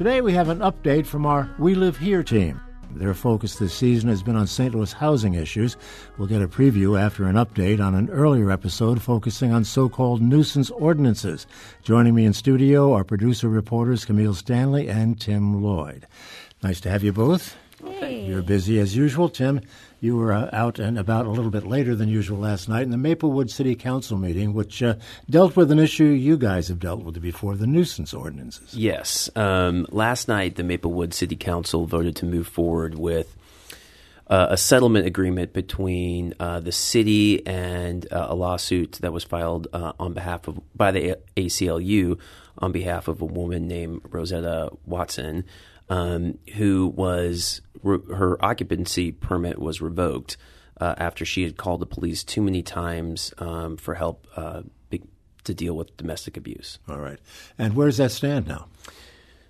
Today we have an update from our We Live Here team. Their focus this season has been on St. Louis housing issues. We'll get a preview after an update on an earlier episode focusing on so called nuisance ordinances. Joining me in studio are producer reporters Kameel Stanley and Tim Lloyd. Nice to have you both. You're busy as usual. Tim, you were uh, out and about a little bit later than usual last night in the Maplewood City Council meeting, which uh, dealt with an issue you guys have dealt with before the nuisance ordinances. Yes. Um, last night, the Maplewood City Council voted to move forward with uh, a settlement agreement between uh, the city and uh, a lawsuit that was filed uh, on behalf of by the ACLU on behalf of a woman named Rosetta Watson, um, who was re- her occupancy permit was revoked uh, after she had called the police too many times um, for help uh, be- to deal with domestic abuse. All right. And where does that stand now?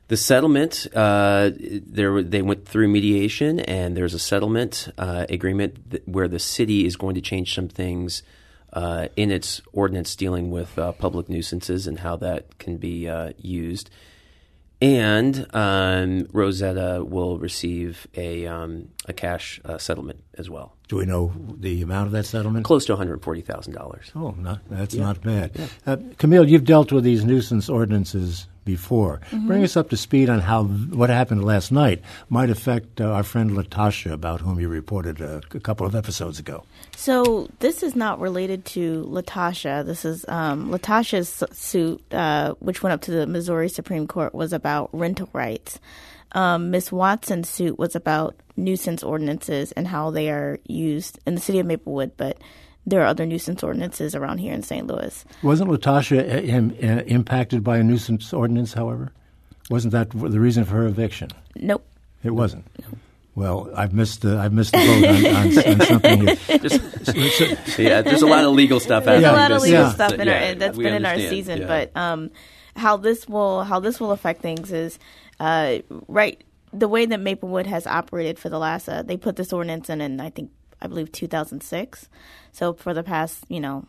The settlement, uh, there they went through mediation, and there's a settlement uh, agreement th- where the city is going to change some things uh, in its ordinance dealing with uh, public nuisances and how that can be uh, used. And um, Rosetta will receive a um, a cash uh, settlement as well, Do we know the amount of that settlement? close to one hundred forty thousand dollars. Oh, not, that's not bad. Uh, Kameel, you've dealt with these nuisance ordinances before. Bring us up to speed on how what happened last night might affect uh, our friend Latasha, about whom you reported uh, a couple of episodes ago. So this is not related to Latasha. This is um, Latasha's suit, uh, which went up to the Missouri Supreme Court, was about rental rights. Um, Miss Watson's suit was about nuisance ordinances and how they are used in the city of Maplewood, but there are other nuisance ordinances around here in St. Louis. Wasn't Latasha uh, im- uh, impacted by a nuisance ordinance, however? Wasn't that the reason for her eviction? Nope. It wasn't. Well, I've missed the I've missed the boat on, on, on something here. Just, yeah, there's a lot of legal stuff. There's Yeah, a lot of legal yeah. stuff in Yeah, our, that's we been in our season, yeah. but um, how this will how this will affect things is uh, right the way that Maplewood has operated for the last uh, they put this ordinance in in I think I believe 2006. So for the past you know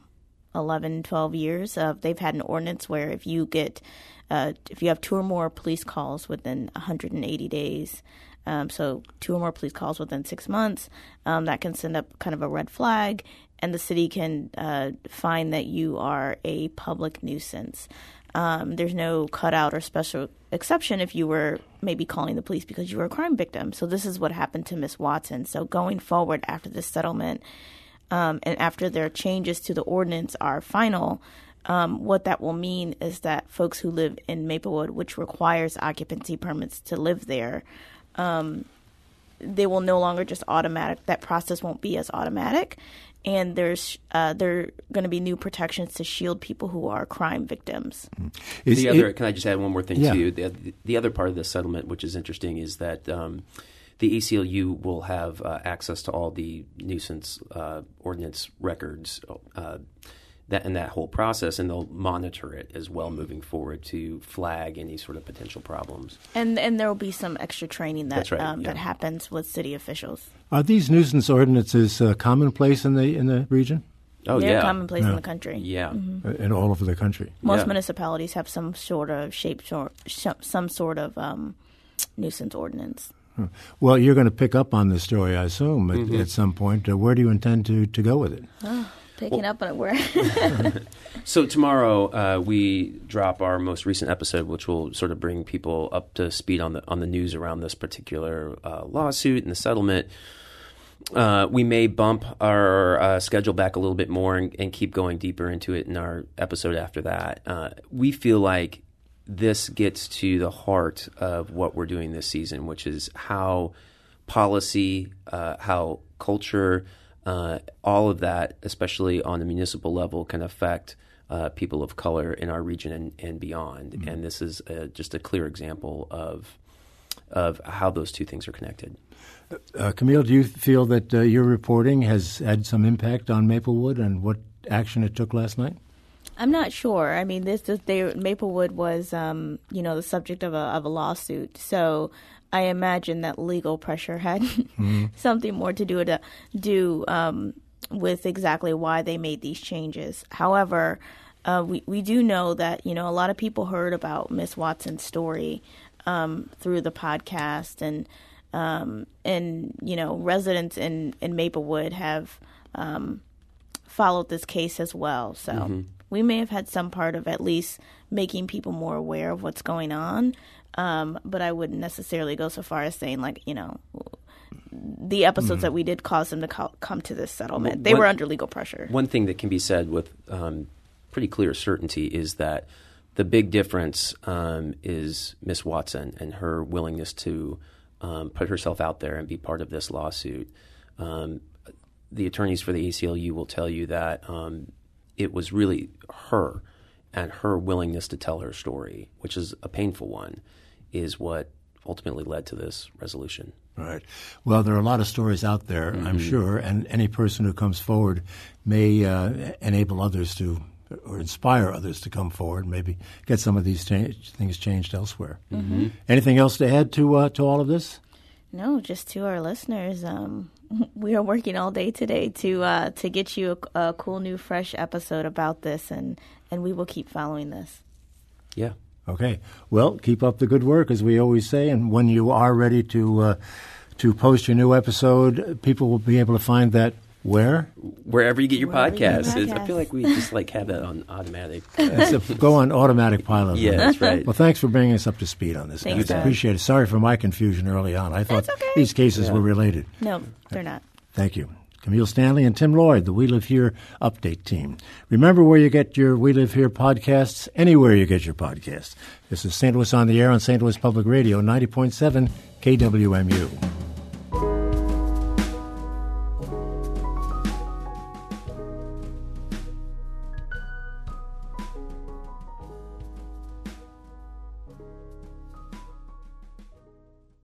11, 12 years, uh, they've had an ordinance where if you get uh, if you have two or more police calls within 180 days. Um, so two or more police calls within six months, um, that can send up kind of a red flag, and the city can uh, find that you are a public nuisance. Um, there's no cutout or special exception if you were maybe calling the police because you were a crime victim. So this is what happened to Miss Watson. So going forward after this settlement, um, and after their changes to the ordinance are final, um, what that will mean is that folks who live in Maplewood, which requires occupancy permits to live there, um, they will no longer just automatic. That process won't be as automatic, and there's uh, there are going to be new protections to shield people who are crime victims. Is the it- other, can I just add one more thing Yeah. too? The, the other part of the settlement, which is interesting, is that um, the ACLU will have uh, access to all the nuisance uh, ordinance records. Uh, that and that whole process, and they'll monitor it as well moving forward to flag any sort of potential problems. And and there will be some extra training that right, um, yeah. that happens with city officials. Are these nuisance ordinances uh, commonplace in the in the region, Oh They're yeah, commonplace in the country. yeah. Uh, in all over the country? Most Yeah. municipalities have some sort of shape, sort, sh- some sort of um, nuisance ordinance. Well, you're going to pick up on this story, I assume, at, Mm-hmm. at some point. Uh, where do you intend to, to go with it? Picking up on it, where So tomorrow uh, we drop our most recent episode, which will sort of bring people up to speed on the on the news around this particular uh, lawsuit and the settlement. Uh, we may bump our uh, schedule back a little bit more and, and keep going deeper into it in our episode after that. Uh, we feel like this gets to the heart of what we're doing this season, which is how policy, uh, how culture, uh, all of that, especially on the municipal level, can affect uh, people of color in our region and, and beyond. And this is uh, just a clear example of of how those two things are connected. Uh, Kameel, do you feel that uh, your reporting has had some impact on Maplewood and what action it took last night? I'm not sure. I mean, this, this they, Maplewood was, um, you know, the subject of a of a lawsuit. So I imagine that legal pressure had mm-hmm. something more to do to do um, with exactly why they made these changes. However, uh, we we do know that you know a lot of people heard about Miss Watson's story um, through the podcast, and um, and you know residents in in Maplewood have um, followed this case as well. So mm-hmm. We may have had some part of at least making people more aware of what's going on. Um, but I wouldn't necessarily go so far as saying like you know the episodes mm. that we did cause them to co- come to this settlement. They one, were under legal pressure. One thing that can be said with um, pretty clear certainty is that the big difference um, is Miss Watson and her willingness to um, put herself out there and be part of this lawsuit. Um, the attorneys for the ACLU will tell you that um, it was really her and her willingness to tell her story, which is a painful one, is what ultimately led to this resolution. Right. Well, there are a lot of stories out there, mm-hmm. I'm sure, and any person who comes forward may uh, enable others to or inspire others to come forward, and maybe get some of these change, things changed elsewhere. Mm-hmm. Anything else to add to uh, to all of this? No, just to our listeners. Um, we are working all day today to uh, to get you a, a, cool new fresh episode about this, and and we will keep following this. Yeah. Okay. Well, keep up the good work, as we always say, and when you are ready to uh, to post your new episode, people will be able to find that where? Wherever you get your podcasts. You I feel like we just like have that on automatic. go on automatic pilot. Yeah, that's right. Well, thanks for bringing us up to speed on this. Thanks, I appreciate it. Sorry for my confusion early on. I thought okay. these cases yeah. were related. No, they're not. Thank you. Kameel Stanley and Tim Lloyd, the We Live Here update team. Remember where you get your We Live Here podcasts, anywhere you get your podcasts. This is St. Louis on the Air on St. Louis Public Radio, 90.7 KWMU.